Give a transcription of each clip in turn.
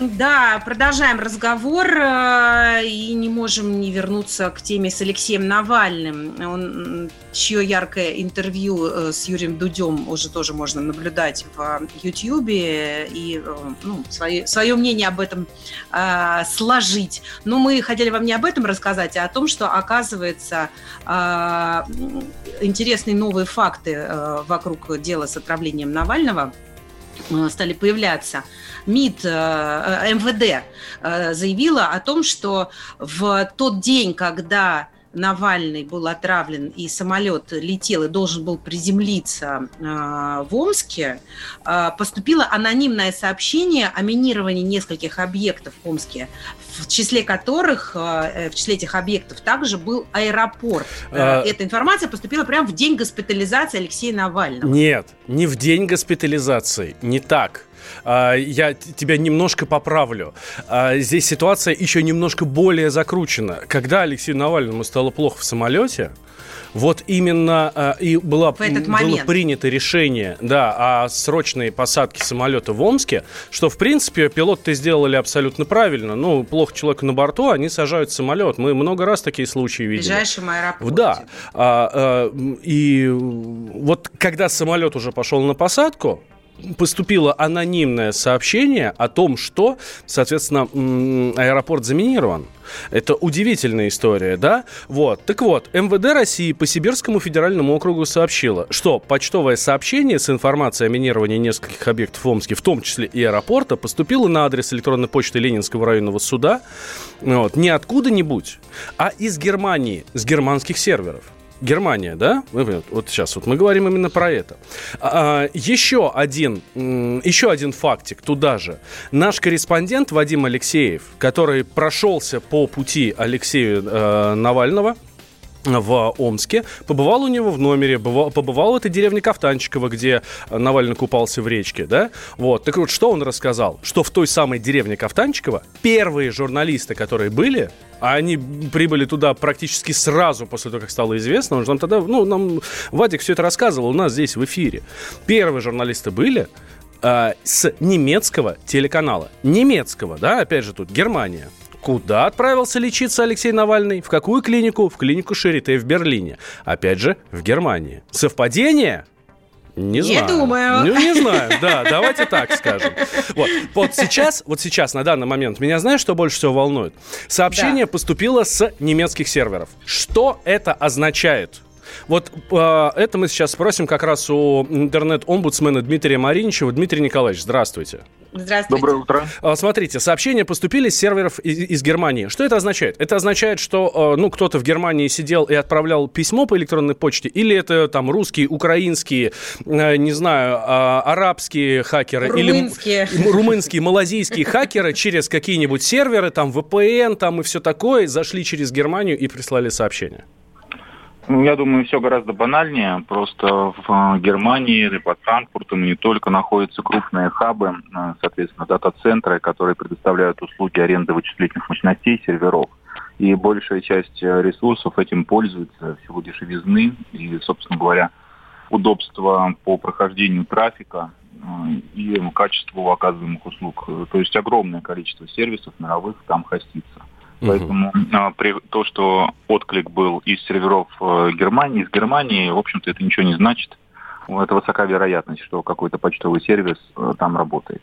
Да, продолжаем разговор э, и не можем не вернуться к теме с Алексеем Навальным, он, чье яркое интервью э, с Юрием Дудем уже тоже можно наблюдать в Ютьюбе и э, ну, свое, свое мнение об этом э, сложить. Но мы хотели вам не об этом рассказать, а о том, что оказывается э, интересные новые факты э, вокруг дела с отравлением Навального стали появляться. МИД, э, МВД э, заявила о том, что в тот день, когда Навальный был отравлен, и самолет летел и должен был приземлиться э, в Омске, э, поступило анонимное сообщение о минировании нескольких объектов в Омске, в числе которых, э, в числе этих объектов также был аэропорт. А- Эта информация поступила прямо в день госпитализации Алексея Навального. Нет, не в день госпитализации, не так. А, Я тебя немножко поправлю. А, Здесь ситуация еще немножко более закручена. Когда Алексею Навальному стало плохо в самолете, вот именно а, и В было момент. принято решение да, о срочной посадке самолета в Омске, что, в принципе, пилоты сделали абсолютно правильно. Ну, плохо человеку на борту, они сажают самолет. Мы много раз такие случаи В видели. ближайшем аэропорте. Да. А, а, и вот когда самолет уже пошел на посадку, поступило анонимное сообщение о том, что, соответственно, аэропорт заминирован. Это удивительная история, да? Вот. Так вот, МВД России по Сибирскому федеральному округу сообщило, что почтовое сообщение с информацией о минировании нескольких объектов в Омске, в том числе и аэропорта, поступило на адрес электронной почты Ленинского районного суда вот, не откуда-нибудь, а из Германии, с германских серверов. Германия, да? Вот сейчас вот мы говорим именно про это. А, еще один, еще один фактик туда же. Наш корреспондент Вадим Алексеев, который прошелся по пути Алексея э, Навального, в Омске, побывал у него в номере, бывал- побывал в этой деревне Кафтанчиково, где Навальный купался в речке, да? Вот, так вот, что он рассказал? Что в той самой деревне Кафтанчиково первые журналисты, которые были, а они прибыли туда практически сразу после того, как стало известно, он же нам тогда, ну, нам Вадик все это рассказывал у нас здесь в эфире. Первые журналисты были э, с немецкого телеканала. Немецкого, да, опять же тут Германия. Куда отправился лечиться Алексей Навальный? В какую клинику? В клинику Шарите в Берлине. Опять же, в Германии. Совпадение? Не Не знаю. думаю. Ну, не знаю, да, давайте так скажем. Вот, вот сейчас, вот сейчас, на данный момент, меня знаешь, что больше всего волнует? Сообщение поступило с немецких серверов. Что это означает? Вот э, это мы сейчас спросим как раз у интернет-омбудсмена Дмитрия Мариничева. Дмитрий Николаевич, здравствуйте. Здравствуйте. Доброе утро. А, Смотрите, сообщения поступили с серверов из, из Германии. Что это означает? Это означает, что э, ну, кто-то в Германии сидел и отправлял письмо по электронной почте, или это там русские, украинские, э, не знаю, а, арабские хакеры, Румынские. или румынские, малазийские хакеры через какие-нибудь серверы, там VPN, там и все такое, зашли через Германию и прислали сообщение. Ну, я думаю, все гораздо банальнее. Просто в э, Германии или под Франкфуртом не только находятся крупные хабы, э, соответственно, дата-центры, которые предоставляют услуги аренды вычислительных мощностей, серверов. И большая часть э, ресурсов этим пользуется в силу дешевизны и, собственно говоря, удобства по прохождению трафика и качеству оказываемых услуг. То есть огромное количество сервисов мировых там хостится. Поэтому а, то, что отклик был из серверов э, Германии, из Германии, в общем-то, это ничего не значит. Это высока вероятность, что какой-то почтовый сервис э, там работает.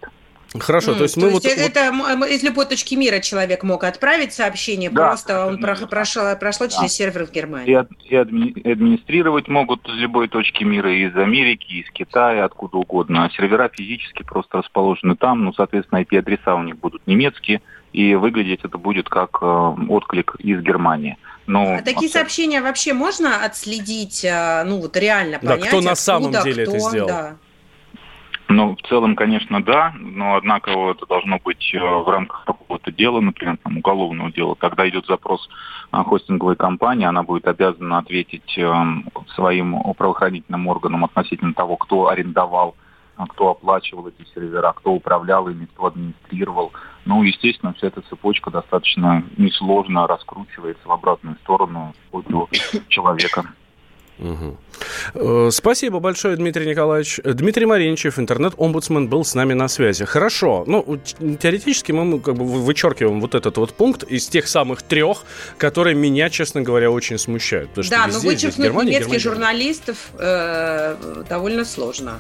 Хорошо, М, то есть мы вот... вот- это м- из любой точки мира человек мог отправить сообщение, Да, просто он совершенно про- прошло, прошло Да. через сервер в И, Германии. ад- и адми- и администрировать могут из любой точки мира, и из Америки, из Китая, откуда угодно. А сервера физически просто расположены там, ну, соответственно, IP-адреса у них будут немецкие, и выглядеть это будет как э, отклик из Германии. Но А такие сообщения вообще можно отследить, а, ну вот реально Да, понять, кто на откуда, самом деле это кто, сделал? да. Ну, в целом, конечно, да, но однако это должно быть э, в рамках какого-то дела, например, там, уголовного дела. Когда идет запрос хостинговой компании, она будет обязана ответить эм, своим правоохранительным органам относительно того, кто арендовал кто оплачивал эти сервера, кто управлял ими, кто администрировал. Ну, естественно, вся эта цепочка достаточно несложно раскручивается в обратную сторону от человека. Угу. Спасибо большое, Дмитрий Николаевич. Дмитрий Маринчев, интернет-омбудсмен, был с нами на связи. Хорошо. Ну, теоретически мы как бы вычеркиваем вот этот вот пункт из тех самых трех, которые меня, честно говоря, очень смущают. да, но вычеркнуть Германия, немецких Германия. журналистов э, довольно сложно.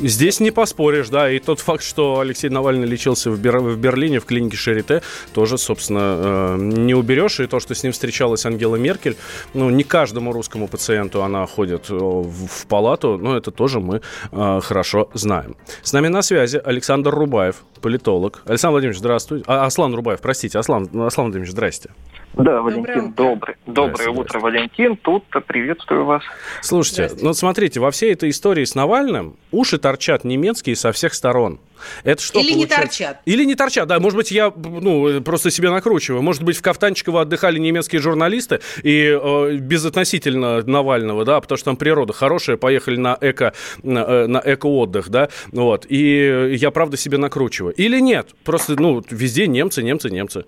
Здесь не поспоришь, да. И тот факт, что Алексей Навальный лечился в, Бер... в Берлине, в клинике Шарите, тоже, собственно, э, не уберешь. И то, что с ним встречалась Ангела Меркель, ну, не каждому русскому пациенту она ходит э, в, в палату, но это тоже мы э, хорошо знаем. С нами на связи Александр Рубаев, политолог. Александр Владимирович, здравствуйте. А, Аслан Рубаев, простите. Аслан, Аслан Владимирович, здрасте. Да, Валентин, добрый. Доброе утро, Валентин. Тут приветствую вас. Слушайте, ну смотрите, во всей этой истории с Навальным уши торчат немецкие со всех сторон. Это что Или получается? не торчат. Или не торчат, да. Может быть, я ну, просто себе накручиваю. Может быть, в Кафтанчиково отдыхали немецкие журналисты и э, безотносительно Навального, да, потому что там природа хорошая, поехали на эко, на, э, на эко-отдых, да, вот. И я, правда, себе накручиваю. Или нет, просто, ну, везде немцы, немцы, немцы.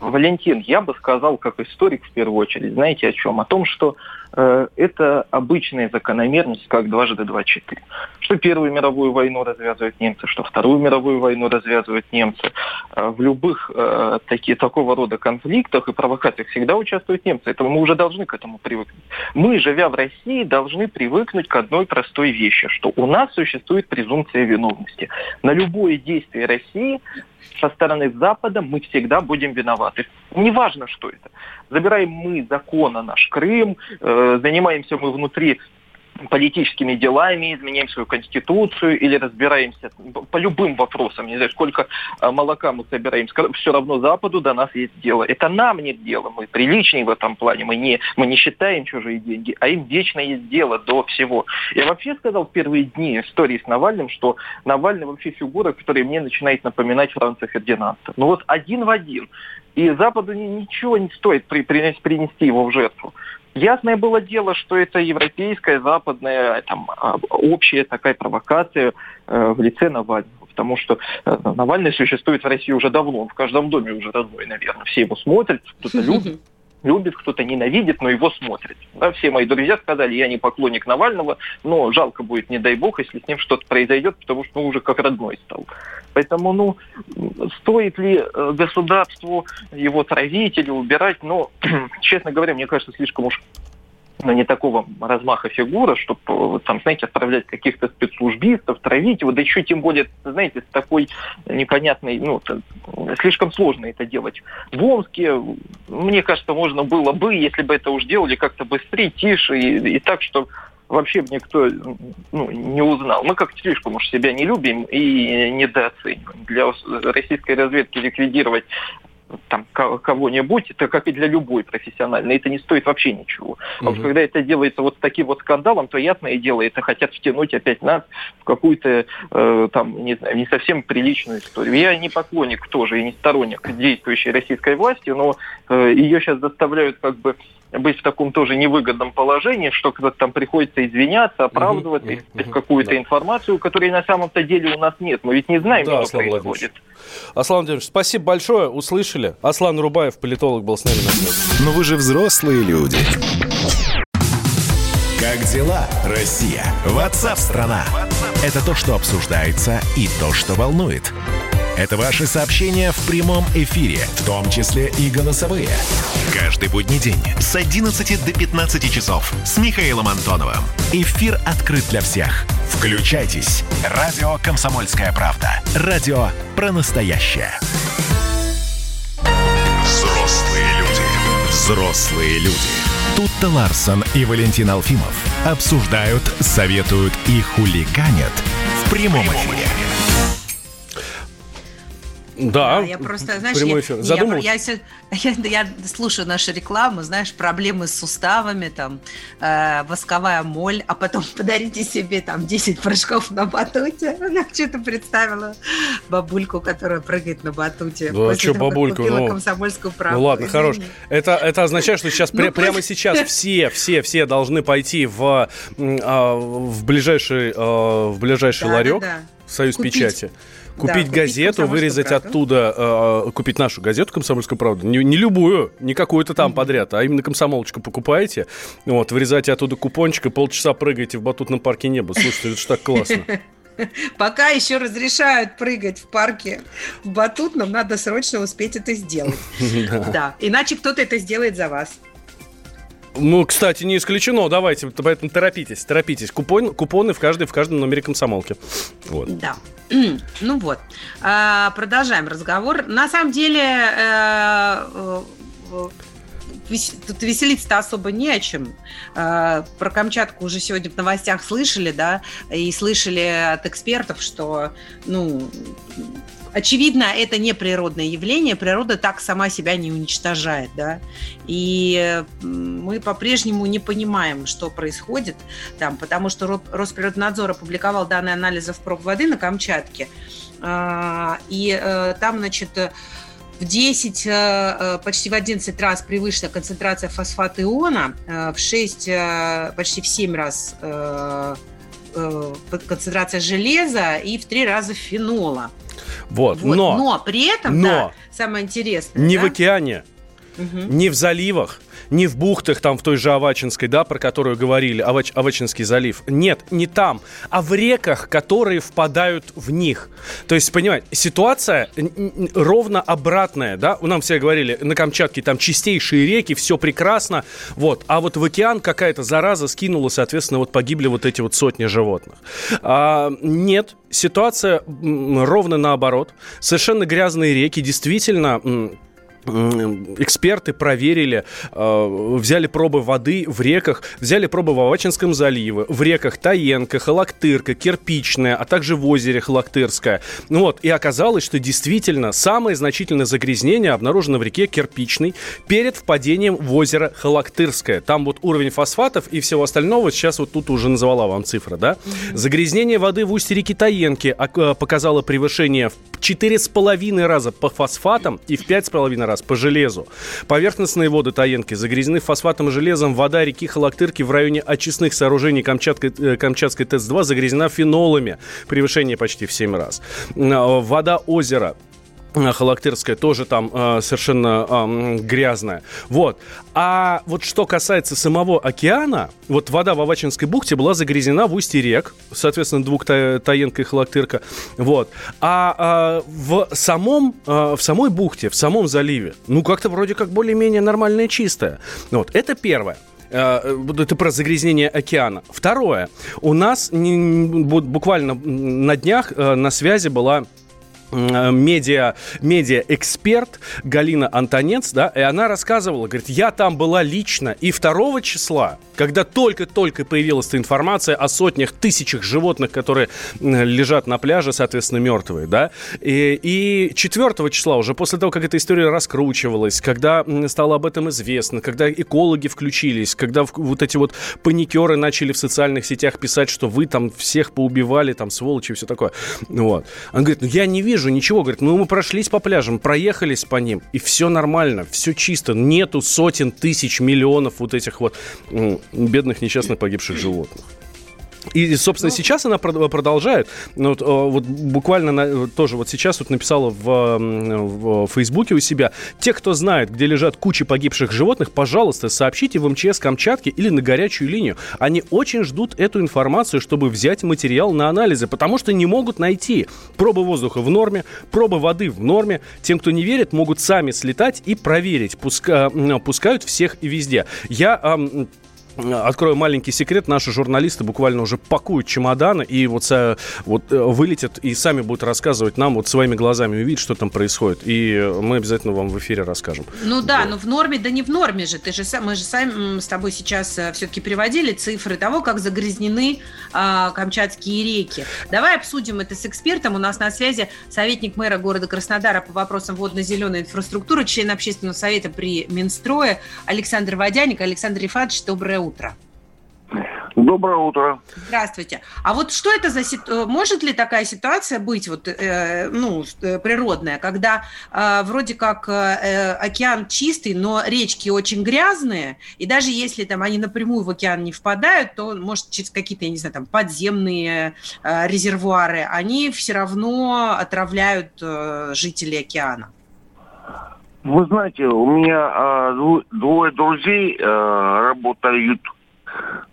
Валентин, я бы сказал, как историк в первую очередь, знаете о чем? О том, что это обычная закономерность, как дважды два четыре. Что Первую мировую войну развязывают немцы, что Вторую мировую войну развязывают немцы. Э, в любых э, такого рода конфликтах и провокациях всегда участвуют немцы. Это мы уже должны к этому привыкнуть. Мы, живя в России, должны привыкнуть к одной простой вещи, что у нас существует презумпция виновности. На любое действие России со стороны Запада мы всегда будем виноваты. Неважно, что это. Забираем мы закона наш Крым, э, занимаемся мы внутри политическими делами, изменяем свою конституцию или разбираемся по любым вопросам, не знаю, сколько э, молока мы собираем, все равно Западу до нас есть дело. Это нам нет дела, мы приличнее в этом плане, мы не, мы не считаем чужие деньги, а им вечно есть дело до всего. Я вообще сказал в первые дни истории с Навальным, что Навальный вообще фигура, которая мне начинает напоминать Франца Фердинанда. Ну вот один в один. И Западу ничего не стоит при, принести, принести его в жертву. Ясное было дело, что это европейская, западная, там, а, общая такая провокация э, в лице Навального. Потому что э, Навальный существует в России уже давно, он в каждом доме уже родной, наверное. Все его смотрят, кто-то любит любит, кто-то ненавидит, но его смотрит. Да, все мои друзья сказали, я не поклонник Навального, но жалко будет, не дай бог, если с ним что-то произойдет, потому что ну, уже как родной стал. Поэтому, ну, стоит ли э, государству его травить или убирать, но, честно говоря, мне кажется, слишком уж но не такого размаха фигура, чтобы, э, там, знаете, отправлять каких-то спецслужбистов, травить его, да еще тем более, знаете, с такой непонятной, ну, слишком сложно это делать. В Омске, мне кажется, можно было бы, если бы это уж делали как-то быстрее, тише, и, и так, что вообще никто ну, не узнал. Мы как слишком уж себя не любим и недооцениваем. Для российской разведки ликвидировать там кого-нибудь, это как и для любой профессиональной, это не стоит вообще ничего. Угу. А вот когда это делается вот с таким вот скандалом, то ясное дело, это хотят втянуть опять нас в какую-то э, там, не знаю, не совсем приличную историю. Я не поклонник тоже и не сторонник действующей российской власти, но э, ее сейчас заставляют как бы быть в таком тоже невыгодном положении, что когда-то там приходится извиняться, оправдываться, uh-huh, uh-huh, какую-то да. информацию, которой на самом-то деле у нас нет. Мы ведь не знаем, да, что Аслан происходит. Аслан Владимирович, спасибо большое, услышали. Аслан Рубаев, политолог, был с нами на связи. Но вы же взрослые люди. Как дела, Россия? Ватсап-страна! Это то, что обсуждается и то, что волнует. Это ваши сообщения в прямом эфире, в том числе и голосовые. Каждый будний день с 11 до 15 часов с Михаилом Антоновым. Эфир открыт для всех. Включайтесь. Радио «Комсомольская правда». Радио про настоящее. Взрослые люди. Взрослые люди. Тут-то Ларсон и Валентин Алфимов обсуждают, советуют и хулиганят в прямом эфире. Да, я просто, знаешь, прямой эфир. Задумал? я, я, я, я слушаю нашу рекламу, знаешь, проблемы с суставами, там, э, восковая моль, а потом подарите себе там 10 прыжков на батуте. Она что-то представила бабульку, которая прыгает на батуте. Да, что того, бабульку, ну, комсомольскую правду. Ну ладно, Извини. хорош. Это, это означает, что сейчас Ну, пря- прямо сейчас все, все, все должны пойти в, а, в ближайший, а, в ближайший Да, ларек да, да. Союз Купить. Печати. Купить купить газету, «Комсомольскую вырезать правду». оттуда, э, купить нашу газету «Комсомольскую правду». Не, не любую, не какую-то там подряд, а именно комсомолочку покупаете, вот, вырезаете оттуда купончик и полчаса прыгаете в батутном парке неба. Слушайте, это ж так классно. Пока еще разрешают прыгать в парке в батутном, надо срочно успеть это сделать. Да. Иначе кто-то это сделает за вас. Ну, кстати, не исключено. Давайте, поэтому торопитесь, торопитесь. Купон, купоны в, каждой, в каждом номере комсомолки. Вот. Да. Ну вот. А, Продолжаем разговор. На самом деле, э, э, тут веселиться-то особо не о чем. А, Про Камчатку уже сегодня в новостях слышали, да, и слышали от экспертов, что, ну, очевидно, это не природное явление, природа так сама себя не уничтожает, да, и мы по-прежнему не понимаем, что происходит там, потому что Ро- Росприроднадзор опубликовал данные анализов проб воды на Камчатке, а, и э, там, значит, в 10, э, э, почти в 11 раз превышена концентрация фосфата иона, в 6, э, почти в 7 раз концентрация железа и в 3 раза фенола. Вот. Вот. Но, Но при этом, но да, самое интересное, не да? в океане, Мгм. не в заливах, не в бухтах там в той же Авачинской, да, про которую говорили, Авач, Авачинский залив. Нет, не там, а в реках, которые впадают в них. То есть, понимаете, ситуация ровно обратная, да? Нам все говорили, на Камчатке там чистейшие реки, все прекрасно, вот. А вот в океан какая-то зараза скинула, соответственно, вот погибли вот эти вот сотни животных. А, нет, ситуация ровно наоборот. Совершенно грязные реки, действительно... Эксперты проверили, э, взяли пробы воды в реках, взяли пробы в Авачинском заливе, в реках Таенка, Халактырка, Кирпичная, а также в озере Халактырская. Ну вот, и оказалось, что действительно самое значительное загрязнение обнаружено в реке Кирпичной перед впадением в озеро Халактырское. Там вот уровень фосфатов и всего остального, сейчас вот тут уже назвала вам цифра, да? Загрязнение воды в устье реки Таенки ок- э, показало превышение в 4,5 раза по фосфатам и в 5,5 раз по железу. Поверхностные воды Таенки загрязнены фосфатом и железом. Вода реки Халактырки в районе очистных сооружений Камчатской, э, Камчатской ТЭЦ-2 загрязнена фенолами. Превышение почти в 7 раз. Э, Вода озера Халактырская тоже там э, совершенно эм, грязная. Вот. А вот что касается самого океана, вот вода в Авачинской бухте была загрязнена в устье рек, соответственно, двух Та- Таенка и Халактырка. Вот. А, э, в самом, э, в самой бухте, в самом заливе, ну, как-то вроде как более-менее нормальное и чистое. Вот. Это первое. Э, Это про загрязнение океана. Второе. У нас буквально на днях э, на связи была э, медиа, медиа-эксперт Галина Антонец, да, и она рассказывала, говорит, я там была лично, и 2 числа, когда только-только появилась эта информация о сотнях, тысячах животных, которые лежат на пляже, соответственно, мертвые, да, и, и 4 числа, уже после того, как эта история раскручивалась, когда стало об этом известно, когда экологи включились, когда вот эти вот паникеры начали в социальных сетях писать, что вы там всех поубивали, там, сволочи и все такое. Вот. Он говорит, ну я не вижу ничего. Говорит, ну мы прошлись по пляжам, проехались по ним, и все нормально, все чисто. Нету сотен тысяч, миллионов вот этих вот бедных несчастных погибших животных. И, собственно, сейчас она прод- продолжает. Ну, Вот, э, вот буквально на- тоже вот сейчас вот написала в, в Фейсбуке у себя. Те, кто знает, где лежат кучи погибших животных, пожалуйста, сообщите в МЧС Камчатки или на горячую линию. Они очень ждут эту информацию, чтобы взять материал на анализы, потому что не могут найти. Пробы воздуха в норме, пробы воды в норме. Тем, кто не верит, могут сами слетать и проверить. Пуска- пускают всех и везде. Я открою маленький секрет, наши журналисты буквально уже пакуют чемоданы и вот, вот э, вылетят и сами будут рассказывать нам, вот своими глазами увидеть, что там происходит. И мы обязательно вам в эфире расскажем. Ну да, вот. но в норме, да не в норме же. Ты же мы же сами с тобой сейчас э, все-таки приводили цифры того, как загрязнены а, камчатские реки. Давай обсудим это с экспертом. У нас на связи советник мэра города Краснодара по вопросам водно-зеленой инфраструктуры, член общественного совета при Минстрое Александр Водяник. Александр Ифадович, доброе утро. Доброе утро. Здравствуйте. А вот что это за ситуация? Может ли такая ситуация быть вот, э, ну, э, природная, когда э, вроде как э, океан чистый, но речки очень грязные, и даже если там они напрямую в океан не впадают, то, может, через какие-то, я не знаю, там подземные э, резервуары, они все равно отравляют э, жителей океана? Вы знаете, у меня э, двое друзей э, работают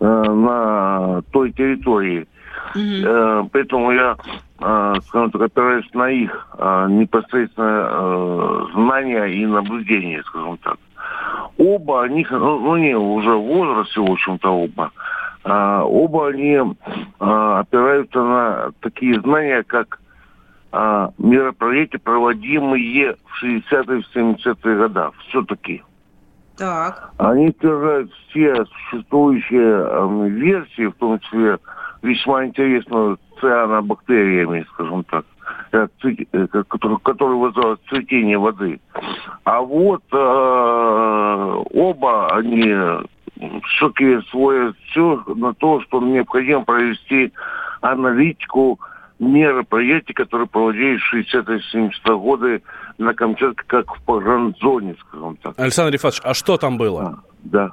Э, на той территории. Mm-hmm. Поэтому я, э, скажем так, опираюсь на их непосредственно знания и наблюдения, скажем так. Оба они, ну, ну не, уже в возрасте, в общем-то, оба, оба они опираются на такие знания, как мероприятия, проводимые в 60-е, 70-е годы. Все-таки. Так. Они стирают все существующие э, версии, в том числе весьма интересную цианобактериями, скажем так, э, э, которые, которые вызывают цветение воды. А вот э, оба они все-таки свое все на то, что необходимо провести аналитику мероприятий, которые проводились в 60-70-е годы на Камчатке, как в погранзоне, скажем так. Александр Рифатович, а что там было? А, да.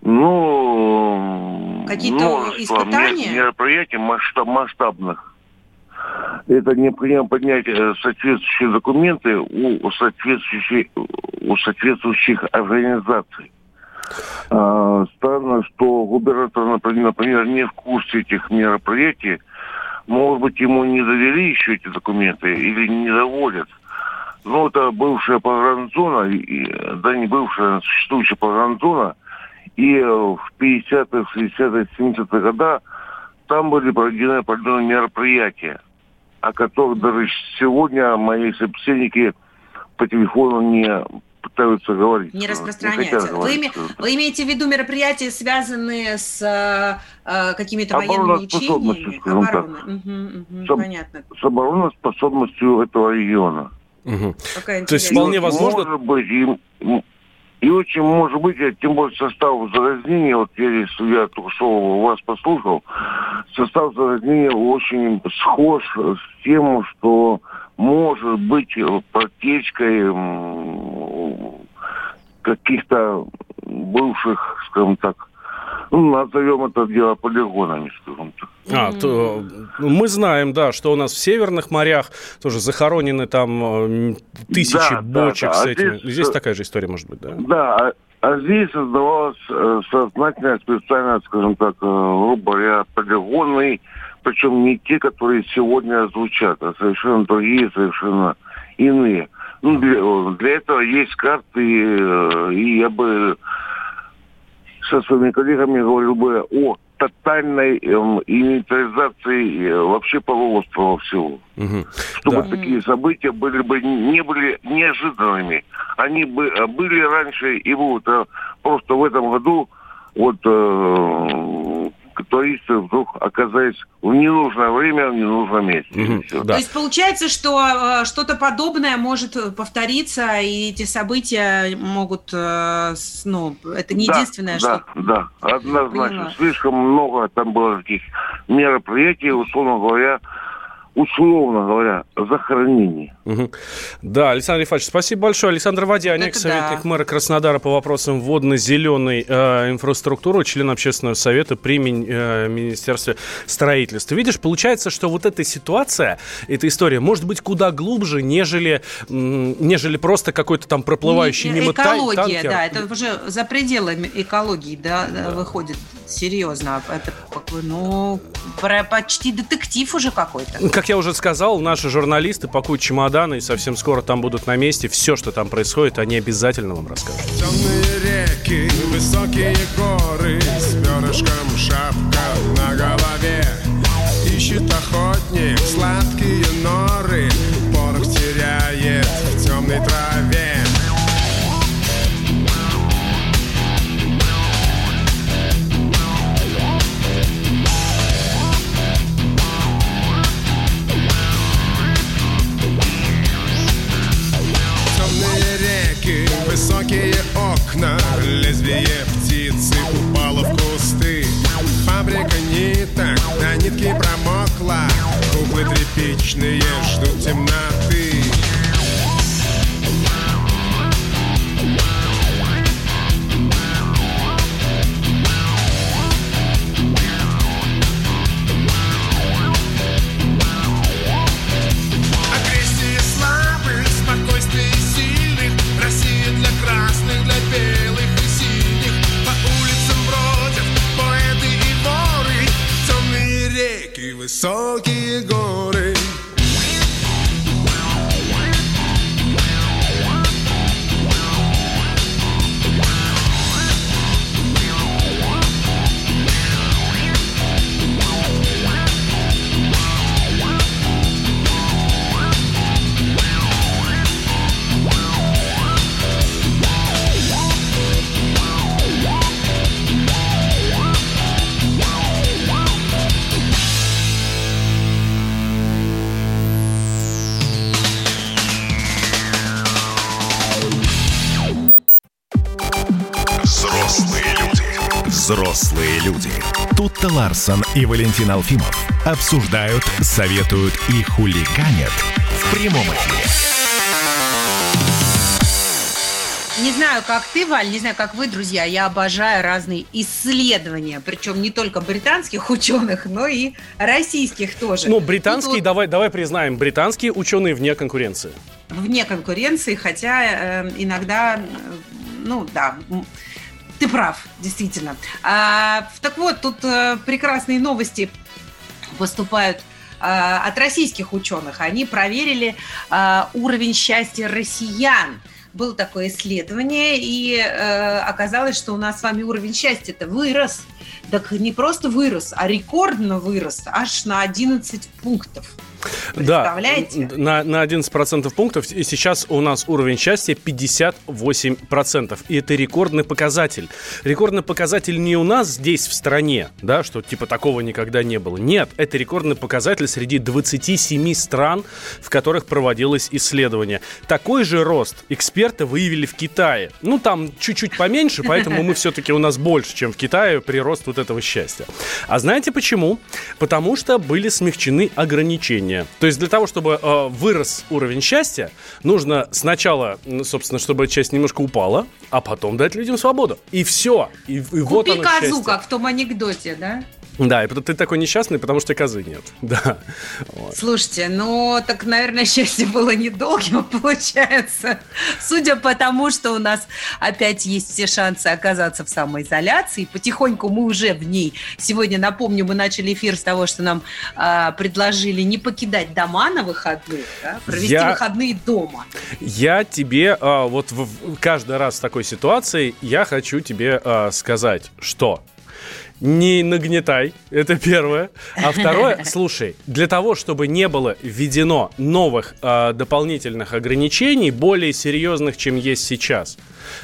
Ну, какие-то испытания? мероприятий масштаб, масштабных. Это необходимо поднять э, соответствующие документы у соответствующих, у соответствующих организаций. А, странно, что губернатор, например, не в курсе этих мероприятий, может быть, ему не довели еще эти документы или не доводят. Ну, это бывшая погранзона, да не бывшая, а существующая погранзона. И в 50-х, 60-х, 70-х годах там были проведены определенные мероприятия, о которых даже сегодня мои собеседники по телефону не пытаются говорить. Не распространяются. Не вы, име, вы имеете в виду мероприятия, связанные с э, какими-то военными учениями? Обороны. Угу, угу, с, понятно. С обороноспособностью этого региона. Угу. То есть вполне возможно... Может быть, и, и очень может быть, тем более состав загрязнения, вот если я только что вас послушал, состав загрязнения очень схож с тем, что может быть протечкой каких-то бывших, скажем так, ну, назовем это дело полигонами, скажем так. А, то, ну, мы знаем, да, что у нас в северных морях тоже захоронены там э, тысячи да, бочек да, да. с этими. А здесь, здесь такая же история может быть, да? Да, а, а здесь создавалась э, сознательная, специально, скажем так, э, грубо говоря, полигоны, причем не те, которые сегодня звучат, а совершенно другие, совершенно иные. Ну, для, для этого есть карты, и я бы со своими коллегами говорил бы о тотальной эм, инвентаризации э, вообще полуострова всего. Угу. Чтобы да. такие события были бы не были неожиданными. Они бы э, были раньше и будут. А просто в этом году вот э, туристы вдруг оказались в ненужное время, в ненужном месте. Угу, да. То есть получается, что э, что-то подобное может повториться, и эти события могут, э, ну, это не да, единственное, да, что... Да, однозначно. Поняла. Слишком много там было таких мероприятий, условно говоря, условно говоря, захоронений. Угу. Да, Александр Ефанович, спасибо большое. Александр Водяник, Это советник да. мэра Краснодара по вопросам водно-зеленой э, инфраструктуры, член общественного совета при ми- э, Министерстве строительства. Видишь, получается, что вот эта ситуация, эта история может быть куда глубже, нежели, нежели просто какой-то там проплывающий Не, мимо экология, танкер. да, это уже за пределами экологии, да, да. выходит серьезно. Это, ну, почти детектив уже какой-то. Как я уже сказал, наши журналисты пакуют чемоданы и совсем скоро там будут на месте. Все, что там происходит, они обязательно вам расскажут. Темные реки, высокие горы С перышком шапка на голове Ищет охотник сладкие норы Порох теряет в темной траве окна Лезвие птицы упало в кусты. Фабрика ниток, на нитки Ларсон и Валентин Алфимов обсуждают, советуют и хулиганят в прямом эфире. Не знаю, как ты, Валь, не знаю, как вы, друзья, я обожаю разные исследования, причем не только британских ученых, но и российских тоже. Ну, британские, Тут давай, давай признаем, британские ученые вне конкуренции. вне конкуренции, хотя э, иногда, э, ну да, ты прав, действительно. А, так вот, тут э, прекрасные новости поступают э, от российских ученых. Они проверили э, уровень счастья россиян. Было такое исследование, и э, оказалось, что у нас с вами уровень счастья-то вырос. Так не просто вырос, а рекордно вырос, аж на 11 пунктов. Представляете? Да, на, на 11% пунктов. И сейчас у нас уровень счастья 58%. И это рекордный показатель. Рекордный показатель не у нас здесь, в стране, да, что типа такого никогда не было. Нет, это рекордный показатель среди 27 стран, в которых проводилось исследование. Такой же рост эксперты выявили в Китае. Ну, там чуть-чуть поменьше, поэтому мы все-таки у нас больше, чем в Китае, прирост вот этого счастья. А знаете почему? Потому что были смягчены ограничения. То есть для того, чтобы э, вырос уровень счастья, нужно сначала, собственно, чтобы часть немножко упала, а потом дать людям свободу. И все. И, и вот Купи оно козу, счастье. как в том анекдоте, да? Да, и ты такой несчастный, потому что козы нет. Да. Вот. Слушайте, ну так, наверное, счастье было недолгим, получается. Судя по тому, что у нас опять есть все шансы оказаться в самоизоляции, потихоньку мы уже в ней. Сегодня, напомню, мы начали эфир с того, что нам а, предложили не покидать дома на выходных, да, провести Я- выходные дома. Я тебе а, вот в- каждый раз в такой ситуации я хочу тебе а, сказать, что не нагнетай, это первое. А второе, слушай, для того, чтобы не было введено новых а, дополнительных ограничений, более серьезных, чем есть сейчас,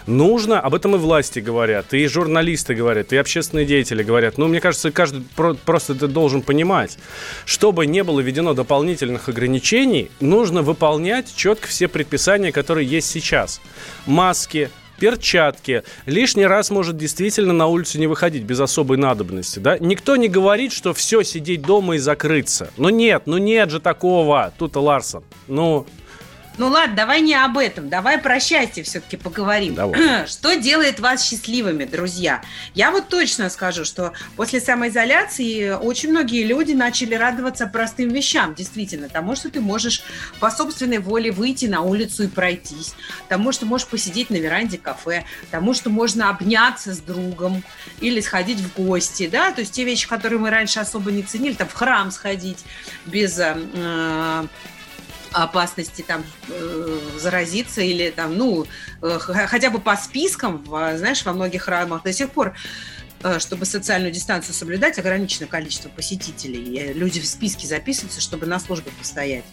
нужно, об этом и власти говорят, и журналисты говорят, и общественные деятели говорят, ну, мне кажется, каждый про- просто это должен понимать, чтобы не было введено дополнительных ограничений, нужно выполнять четко все предписания, которые есть сейчас. Маски, перчатки. Лишний раз может действительно на улицу не выходить без особой надобности, да? Никто не говорит, что все, сидеть дома и закрыться. Ну нет, ну нет же такого. Тут Ларсон. Ну, Ну ладно, давай не об этом, давай про счастье все-таки поговорим. Давай. Что делает вас счастливыми, друзья? Я вот точно скажу, что после самоизоляции очень многие люди начали радоваться простым вещам, действительно, тому, что ты можешь по собственной воле выйти на улицу и пройтись, тому, что можешь посидеть на веранде кафе, тому, что можно обняться с другом или сходить в гости, да, то есть те вещи, которые мы раньше особо не ценили, там в храм сходить без э, э, опасности там э, заразиться или там, ну, э, хотя бы по спискам, знаешь, во многих храмах. До сих пор чтобы социальную дистанцию соблюдать, ограниченное количество посетителей. Э, Люди в списке записываются, чтобы на службе постоять.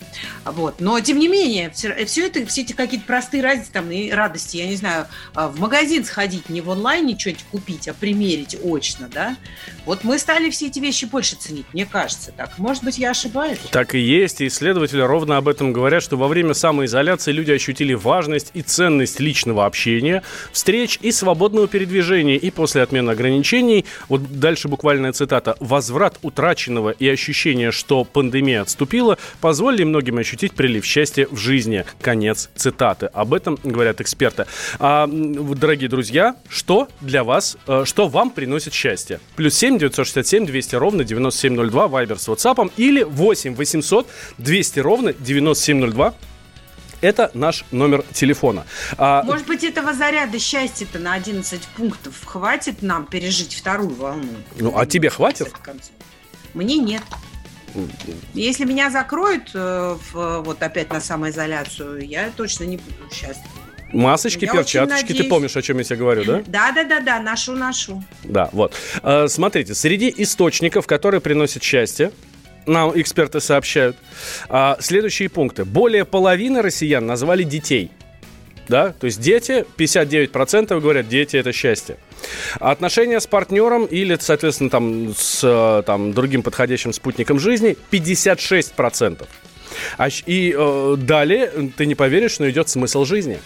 Вот. Но, тем не менее, все, это, все эти какие-то простые разницы там, и радости, я не знаю, в магазин сходить, не в онлайне что-нибудь купить, а примерить очно, да? Вот мы стали все эти вещи больше ценить, мне кажется так. Может быть, я ошибаюсь? Так и есть, исследователи ровно об этом говорят, что во время самоизоляции люди ощутили важность и ценность личного общения, встреч и свободного передвижения. И после отмены ограничений, вот дальше буквальная цитата, «возврат утраченного и ощущение, что пандемия отступила, позволили многим ощутить прилив счастья в жизни». Конец цитаты. Об этом говорят эксперты. А, дорогие друзья, что для вас, э, что вам приносит счастье? Плюс 7 967 200 ровно 9702, вайбер с WhatsApp или 8 800 200 ровно 9702. Это наш номер телефона. А, Может быть, этого заряда счастья-то на 11 пунктов хватит нам пережить вторую волну? ну, а тебе хватит? Мне нет. Если меня закроют э, вот опять на самоизоляцию, я точно не буду счастлива. Масочки, Я перчаточки, ты помнишь, о чем я тебе говорю, да? Да, да, да, да, ношу, ношу. Да, вот. Э, Смотрите, среди источников, которые приносят счастье, нам эксперты сообщают, а, следующие пункты. Более половины россиян назвали детей. Да, то есть дети, 59% говорят, дети это счастье. Отношения с партнером или, соответственно, там, с э, там, другим подходящим спутником жизни 56%. А и э, далее, ты не поверишь, но идет смысл жизни.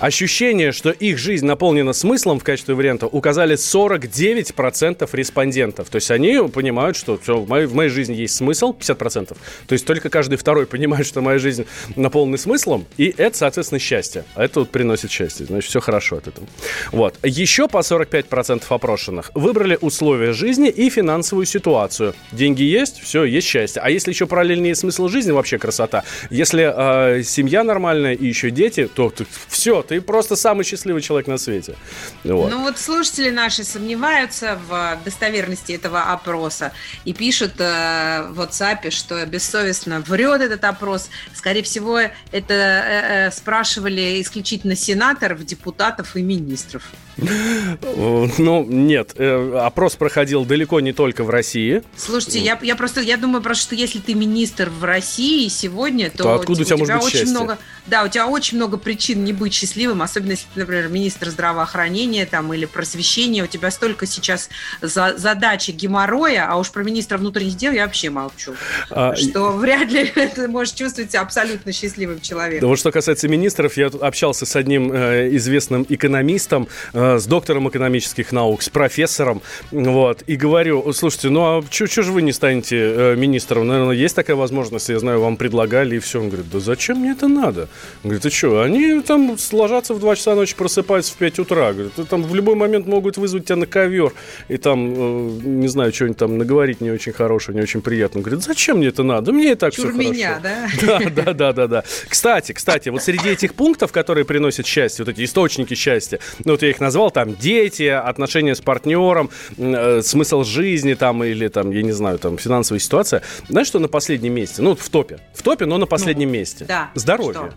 Ощущение, что их жизнь наполнена смыслом в качестве варианта, указали 49% респондентов. То есть они понимают, что всё, в, моей, в моей жизни есть смысл, 50%. То есть только каждый второй понимает, что моя жизнь наполнена смыслом, и это, соответственно, счастье. А это вот приносит счастье. Значит, все хорошо от этого. Вот. Еще по 45% опрошенных выбрали условия жизни и финансовую ситуацию. Деньги есть, все, есть счастье. А если еще параллельный смысл жизни, вообще красота. Если э, семья нормальная и еще дети, то все, ты просто самый счастливый человек на свете. Вот. Ну вот слушатели наши сомневаются в достоверности этого опроса и пишут э, в WhatsApp, что бессовестно врет этот опрос. Скорее всего, это э, э, спрашивали исключительно сенаторов, депутатов и министров. Ну, нет, э, опрос проходил далеко не только в России. Слушайте, я, я просто я думаю просто, что если ты министр в России сегодня, то, То откуда у тебя может быть очень счастье? много, да, у тебя очень много причин не быть счастливым, особенно если ты, например, министр здравоохранения там или просвещения, у тебя столько сейчас за, задачи геморроя, а уж про министра внутренних дел я вообще молчу, А, что вряд ли ты можешь чувствовать себя абсолютно счастливым Да человеком. вот что касается министров, я общался с одним э, известным экономистом, э, с доктором экономических наук, с профессором, вот, и говорю, слушайте, ну а что же вы не станете э, министром? Наверное, есть такая возможность, я знаю, вам предлагали, и все. Он говорит, да зачем мне это надо? Он говорит, ты что, они там ложатся в 2 часа ночи, просыпаются в 5 утра. Говорит, «Ну, там в любой момент могут вызвать тебя на ковер и там, э, не знаю, что-нибудь там наговорить не очень хорошего, не очень приятного. Он говорит, зачем мне это надо? Мне и так все хорошо. меня, да? Да, да, да, да, да. Кстати, кстати, вот среди этих пунктов, которые приносят счастье, вот эти источники счастья, ну вот я их назвал, там дети, отношения с партнером, э, смысл жизни там или там, я не знаю, там финансовая ситуация. Знаешь, что на последнем месте? Ну, в топе. В топе, но на последнем месте. Ну, да. Здоровье. Что?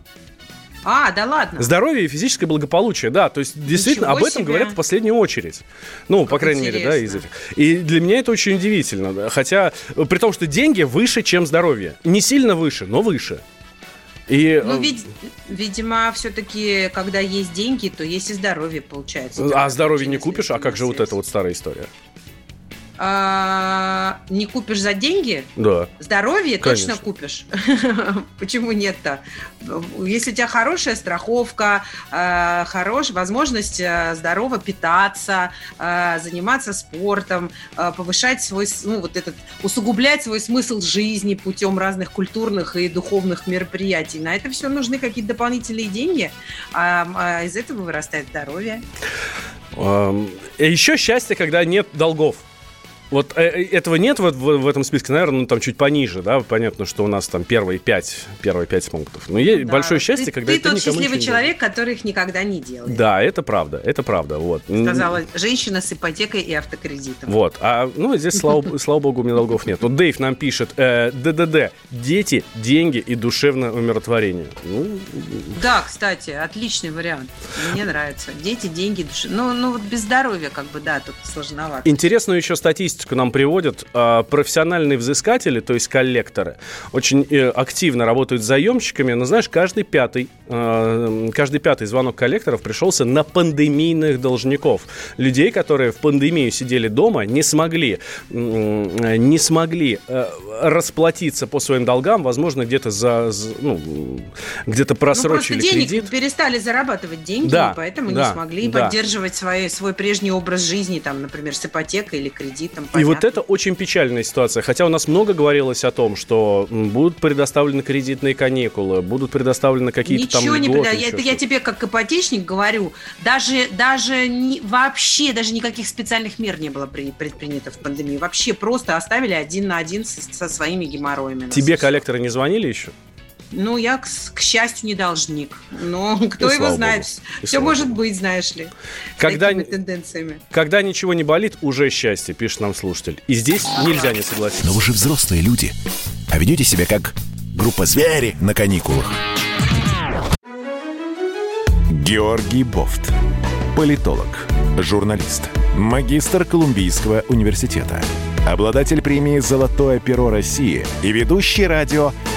А, да ладно. Здоровье и физическое благополучие, да. То есть, действительно, Ничего об этом себе. говорят в последнюю очередь. Ну, по крайней мере, да, из интересно. этих. И для меня это очень удивительно. да. Хотя, э, при том, что деньги выше, чем здоровье. Не сильно выше, но выше. И, Ну, э, вид- видимо, все-таки, когда есть деньги, то есть и здоровье, получается. а здоровье не купишь, а как же вот эта вот старая история? А, не купишь за деньги, Да. здоровье Конечно. точно купишь. Почему нет-то? Если у тебя хорошая страховка, э, хорошая возможность э, здорово питаться, э, заниматься спортом, э, повышать свой, ну, вот этот, усугублять свой смысл жизни путем разных культурных и духовных мероприятий. На это все нужны какие-то дополнительные деньги, а, а из этого вырастает здоровье. Еще счастье, когда нет долгов. Вот э, э, этого нет вот в, в этом списке, наверное, ну там чуть пониже, да, понятно, что у нас там первые пять, первые пять пунктов. Но есть Да. большое счастье, ты, когда ты ты тот счастливый человек, который их никогда не делает. Да, это правда, это правда, вот. Сказала женщина с ипотекой и автокредитом. Вот, а ну здесь, слава, слава богу, у меня долгов нет. Вот Дэйв нам пишет, э, ДДД, дети, деньги и душевное умиротворение. Ну, Да, кстати, отличный вариант. Мне нравится. Дети, деньги, души. Ну, ну вот без здоровья, как бы, да, тут сложновато. Интересную еще статистику нам приводят. А, Профессиональные взыскатели, то есть коллекторы, очень э, активно работают с заемщиками. Но знаешь, каждый пятый, э, каждый пятый звонок коллекторов пришелся на пандемийных должников. Людей, которые в пандемию сидели дома, не смогли, не смогли э, расплатиться по своим долгам, возможно, где-то за, ну, где-то ну, просрочили денег кредит. перестали зарабатывать деньги, Да, и поэтому да, не смогли да. поддерживать свои, свой прежний образ жизни, там, например, с ипотекой или кредитом. И вот понятно. это очень печальная ситуация. Хотя у нас много говорилось о том, что будут предоставлены кредитные каникулы, будут предоставлены какие-то Ничего там не льготы, преда- я, это я тебе как ипотечник говорю, даже, даже не- вообще даже никаких специальных мер не было при- предпринято в пандемии. Вообще просто оставили один на один со, со своими геморроями. нас Тебе коллекторы не звонили еще? Ну, я, к, с- к счастью, не должник. Но кто И его знает? богу. Все может богу. быть, знаешь ли. с Когда, такими тенденциями. когда ничего не болит, уже счастье, пишет нам слушатель. И здесь нельзя не согласиться. Но вы же взрослые люди. А ведете себя как группа звери на каникулах. Георгий Бофт. Политолог, журналист, магистр Колумбийского университета, обладатель премии «Золотое перо России» и ведущий радио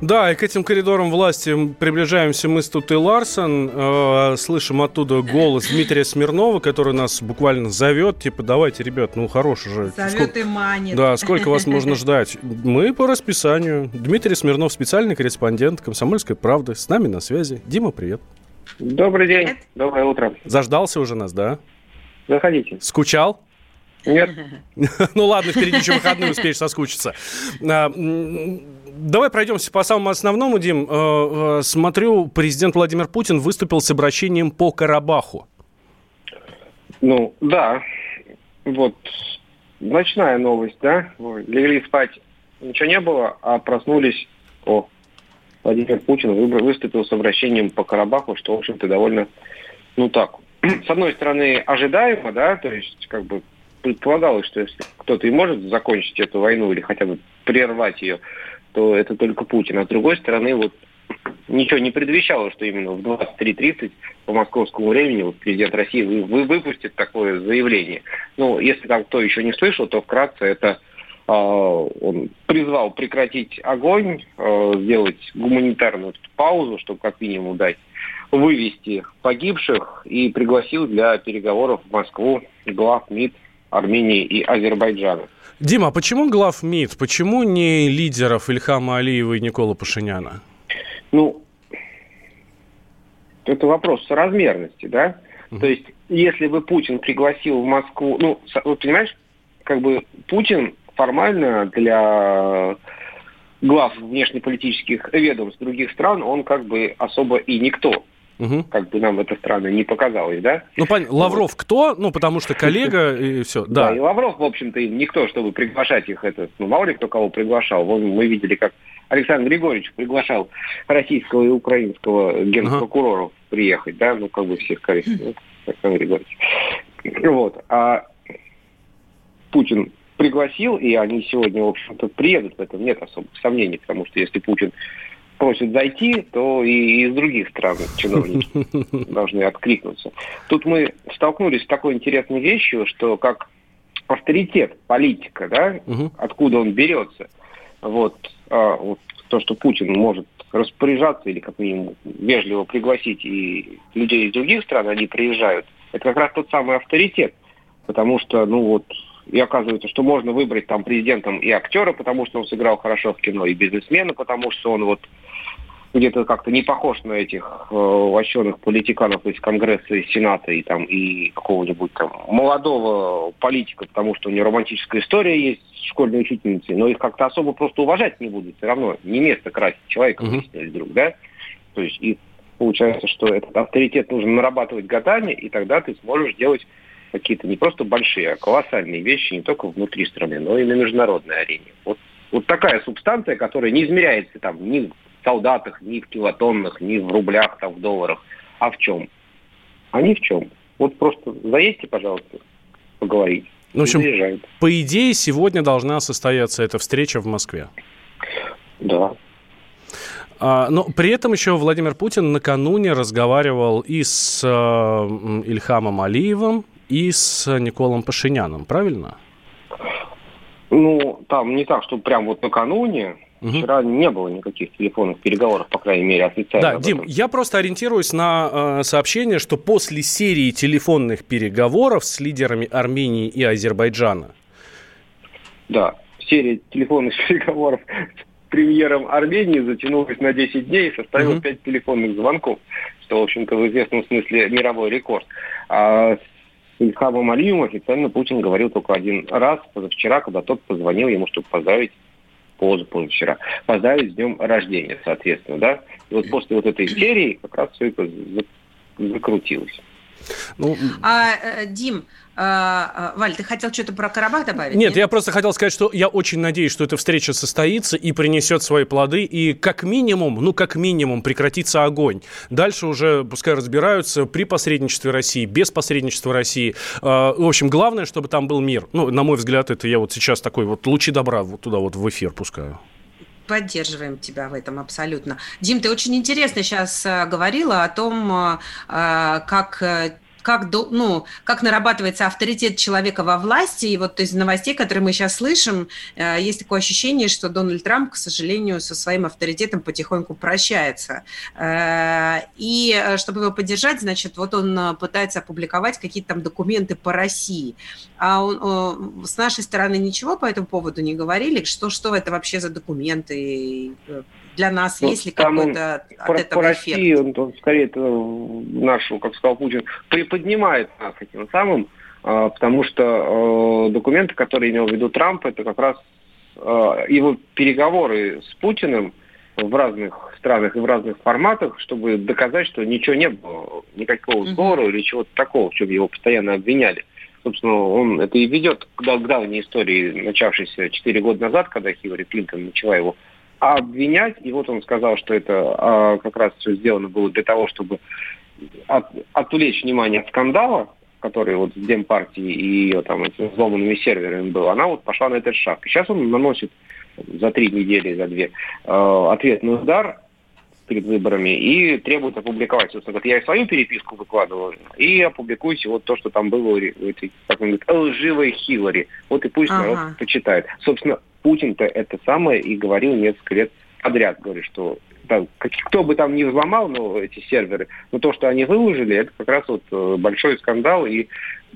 Да, и к этим коридорам власти приближаемся мы с Тутой Ларсон. Э, слышим оттуда голос Дмитрия Смирнова, который нас буквально зовет. Типа, давайте, ребят, ну хорош уже. Зовет Сколько- и манит. Да, сколько вас можно ждать? Мы по расписанию. Дмитрий Смирнов, специальный корреспондент «Комсомольской правды». С нами на связи. Дима, привет. Добрый день, Привет. доброе утро. Заждался уже нас, да? Заходите. Скучал? Нет, Ну ладно, впереди еще выходные успеешь соскучиться. А, Давай пройдемся по самому основному, Дим. Э, э, Смотрю, президент Владимир Путин выступил с обращением по Карабаху. ну да, вот ночная новость, да? Легли спать, ничего не было, а проснулись, о, Владимир Путин выступил с обращением по Карабаху, что, в общем-то, довольно, ну так, с одной стороны, ожидаемо, да, то есть, как бы, предполагалось, что если кто-то и может закончить эту войну или хотя бы прервать ее, то это только Путин. А с другой стороны, вот ничего не предвещало, что именно в 23.30 по московскому времени вот президент России вы, вы- выпустит такое заявление. Ну, если там кто еще не слышал, то вкратце это а, он призвал прекратить огонь, а, сделать гуманитарную паузу, чтобы как минимум дать вывести погибших и пригласил для переговоров в Москву глав МИД Армении и Азербайджана. Дима, а почему глав МИД? Почему не лидеров Ильхама Алиева и Никола Пашиняна? Ну, это вопрос соразмерности, да? То есть, если бы Путин пригласил в Москву, ну, вот понимаешь, как бы Путин формально для глав внешнеполитических ведомств других стран, он как бы особо и никто, Мгм. как бы нам это странно не показалось, да? Ну, понятно. Лавров кто? Ну, потому что коллега и все. Да. и Лавров, в общем-то, им никто, чтобы приглашать их, это, ну, мало ли кто кого приглашал. Вон мы видели, как Александр Григорьевич приглашал российского и украинского генпрокуроров приехать, да, ну, как бы все сказали, ну, Александр Григорьевич. Вот. А Путин пригласил, и они сегодня, в общем-то, приедут, в этом нет особых сомнений, потому что если Путин просят зайти, то и из других стран чиновники должны откликнуться. Тут мы столкнулись с такой интересной вещью, что как авторитет политика, да, откуда он берется, вот, а, вот то, что Путин может распоряжаться или как минимум вежливо пригласить и людей из других стран, они приезжают, это как раз тот самый авторитет, потому что, ну вот, и оказывается, что можно выбрать там президентом и актера, потому что он сыграл хорошо в кино, и бизнесмена, потому что он вот где-то как-то не похож на этих э, вощеных политиканов из Конгресса, из Сената и там и какого-нибудь там молодого политика, потому что у него романтическая история есть с школьной учительницей, но их как-то особо просто уважать не будут, все равно не место красить человека, Мгм. выяснили вдруг, да? То есть и получается, что этот авторитет нужно нарабатывать годами, и тогда ты сможешь делать какие-то не просто большие, а колоссальные вещи не только внутри страны, но и на международной арене. Вот, вот такая субстанция, которая не измеряется там ни солдатах, ни в килотоннах, ни в рублях, там, в долларах, а в чем? А ни в чем. Вот просто заедьте, пожалуйста, поговорить. Ну, в общем, Заезжайте. по идее, сегодня должна состояться эта встреча в Москве. Да. А, но при этом еще Владимир Путин накануне разговаривал и с э, Ильхамом Алиевым, и с Николом Пашиняном, правильно? Ну, там не так, что прям вот накануне, Мгм. вчера не было никаких телефонных переговоров, по крайней мере, официально. Да, Дим, я просто ориентируюсь на э, сообщение, что после серии телефонных переговоров с лидерами Армении и Азербайджана, Да, серия телефонных переговоров с премьером Армении затянулась на 10 дней и составила Мгм. 5 телефонных звонков, что, в общем-то, в известном смысле мировой рекорд. А с Ильхамом Алиевым официально Путин говорил только один раз, позавчера, когда тот позвонил ему, чтобы поздравить поза позавчера, поздравить с днем рождения, соответственно, да. И вот после вот этой серии как раз все это за- закрутилось. Ну, А, э, Дим, а, а, Валь, ты хотел что-то про Карабах добавить? Нет, я просто хотел сказать, что я очень надеюсь, что эта встреча состоится и принесет свои плоды, и как минимум, ну как минимум прекратится огонь. Дальше уже пускай разбираются при посредничестве России, без посредничества России. Э, В общем, главное, чтобы там был мир. Ну, на мой взгляд, это я вот сейчас такой вот лучи добра вот туда вот в эфир пускаю. Поддерживаем тебя в этом абсолютно. Дим, ты очень интересно сейчас говорила о том, э, э, как э, как, ну, как нарабатывается авторитет человека во власти. И вот из новостей, которые мы сейчас слышим, э, есть такое ощущение, что Дональд Трамп, к сожалению, со своим авторитетом потихоньку прощается. Э, И э, чтобы его поддержать, значит, вот он пытается опубликовать какие-то там документы по России. А он, с нашей стороны ничего по этому поводу не говорили? Что, что это вообще за документы? Для нас Ну, есть ли какой-то от По, этого по эффект? России он, он скорее это нашу, как сказал Путин, приподнимает нас этим самым, а, потому что э, документы, которые имел в виду Трамп, это как раз э, его переговоры с Путиным в разных странах и в разных форматах, чтобы доказать, что ничего не было, никакого сговора или чего-то такого, в чем его постоянно обвиняли. Собственно, он это и ведет к давней истории, начавшейся 4 года назад, когда Хиллари Клинтон начала его обвинять. И вот он сказал, что это а, как раз все сделано было для того, чтобы от- отвлечь внимание от скандала, который вот с Демпартией и ее там этими взломанными серверами был. Она вот пошла на этот шаг. И сейчас он наносит за три недели, за две э, ответный удар перед выборами и требует опубликовать. Собственно, говоря, я и свою переписку выкладываю, и опубликуйте вот то, что там было у этой, как он говорит, лживой Хиллари. Вот и пусть народ Ага. почитает. Собственно, Путин-то это самое и говорил несколько лет подряд, говорит, что там, кто бы там ни взломал ну, эти серверы, но то, что они выложили, это как раз вот э, большой скандал и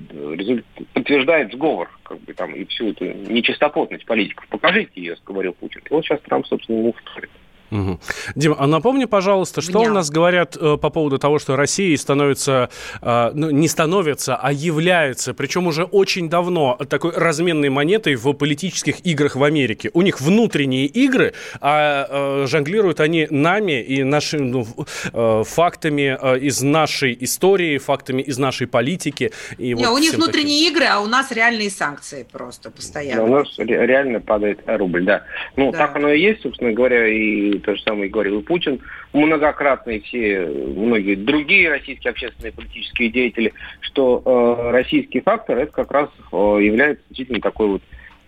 э, подтверждает сговор, как бы там, и всю эту нечистопотность политиков. Покажите ее, говорил Путин. И вот сейчас Трамп, собственно, ему вторит. Мгм. Дима, а напомни, пожалуйста, что Внял. у нас говорят э, по поводу того, что Россия становится, э, ну, не становится, а является, причем уже очень давно, такой разменной монетой в политических играх в Америке. У них внутренние игры, а э, жонглируют они нами и нашими ну, э, фактами э, из нашей истории, фактами из нашей политики. И Не, вот у них всем таким. внутренние игры, а у нас реальные санкции просто Да, постоянно. у нас ре- реально падает рубль, да. Ну, Да. так оно и есть, собственно говоря, и то же самое говорил и Путин. Многократно и все, многие другие российские общественные политические деятели, что э, российский фактор, это как раз э, является действительно такой вот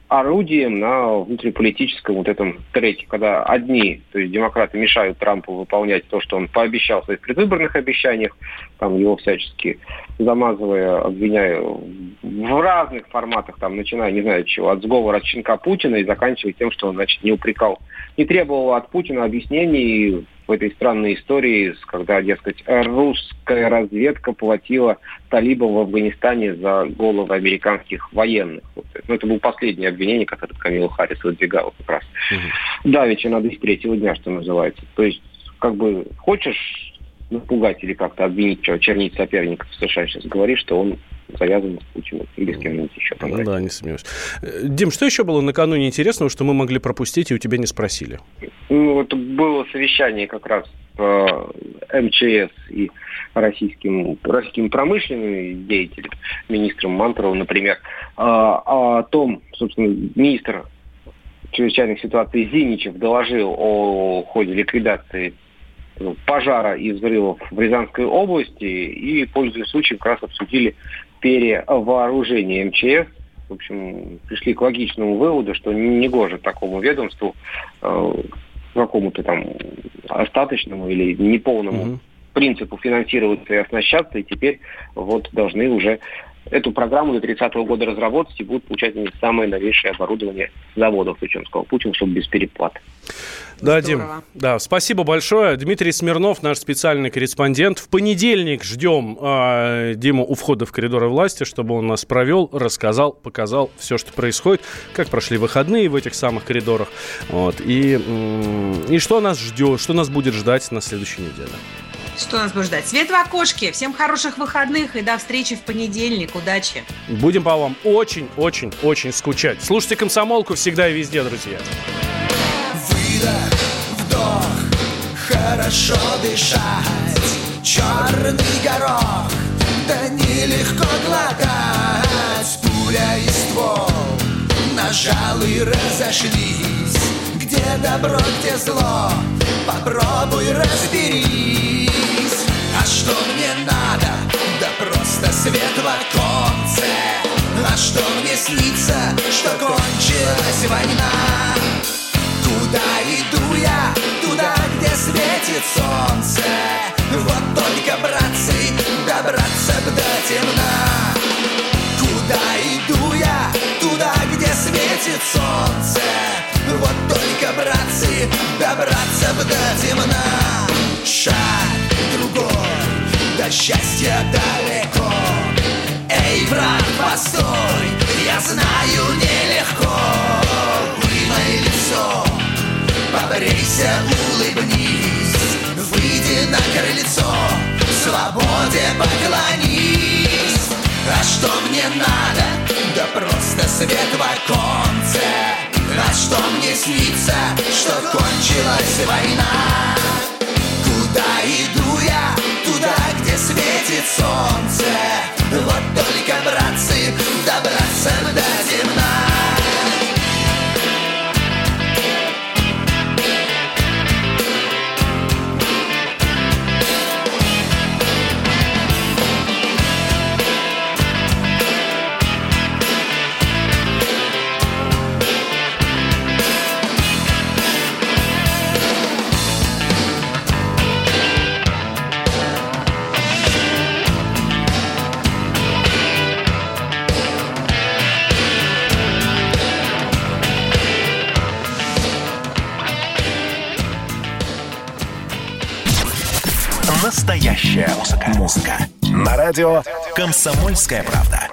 орудием на внутриполитическом вот этом треке, когда одни, то есть демократы, мешают Трампу выполнять то, что он пообещал в своих предвыборных обещаниях, там его всячески замазывая, обвиняя в разных форматах, там, начиная, не знаю чего, от сговора от щенка Путина и заканчивая тем, что он, значит, не упрекал, не требовал от Путина объяснений в этой странной истории, когда, дескать, русская разведка платила талибам в Афганистане за головы американских военных. Вот. Ну, это было последнее обвинение, которое Камила Харрис выдвигала как раз. Угу. Давеча на 203 дня, что называется. То есть, как бы, хочешь напугать или как-то обвинить, чернить соперников в США сейчас говоришь, что он завязан с Путиным или с кем-нибудь еще. Ну, да, не сомневаюсь. Э, Дим, что еще было накануне интересного, что мы могли пропустить и у тебя не спросили? Ну, вот было совещание как раз по МЧС и российским, российским промышленным деятелям, министром Мантуровым, например, о, о том, собственно, министр чрезвычайных ситуаций Зиничев доложил о ходе ликвидации пожара и взрывов в Рязанской области и, пользуясь случаем, как раз обсудили перевооружение МЧС. В общем, пришли к логичному выводу, что не гоже такому ведомству, э, какому-то там остаточному или неполному угу. принципу финансироваться и оснащаться, и теперь вот должны уже эту программу до 30-го года разработать и будут получать самое новейшее оборудование заводов, причем сказал Путин, чтобы без переплат. Да, Дим, да, спасибо большое. Дмитрий Смирнов, наш специальный корреспондент. В понедельник ждем э, Диму у входа в коридоры власти, чтобы он нас провел, рассказал, показал все, что происходит, как прошли выходные в этих самых коридорах. Вот, и, и что нас ждет, что нас будет ждать на следующей неделе. Что нас будет ждать? Свет в окошке. Всем хороших выходных и до встречи в понедельник. Удачи. Будем по вам очень-очень-очень скучать. Слушайте «Комсомолку» всегда и везде, друзья. Выдох, вдох, хорошо дышать. Черный горох, да нелегко глотать. Пуля и ствол, нажал и разошлись. Где добро, где зло, попробуй разберись. А что мне надо? Да просто свет в оконце А что мне снится? Что кончилась война Куда иду я? Туда, где светит солнце Вот только, братцы, добраться б до темна Куда иду я? Туда, где светит солнце Вот только, братцы, добраться б до темна Шаг до счастья далеко. Эй, брат, постой, я знаю нелегко. Вымой лицо, побрейся, улыбнись. Выйди на крыльцо, свободе поклонись. А что мне надо? Да просто свет в оконце. А что мне снится, что кончилась война? Иду я? Туда, где светит солнце Вот только, братцы, добраться до Настоящая музыка. Музыка. На радио «Комсомольская правда».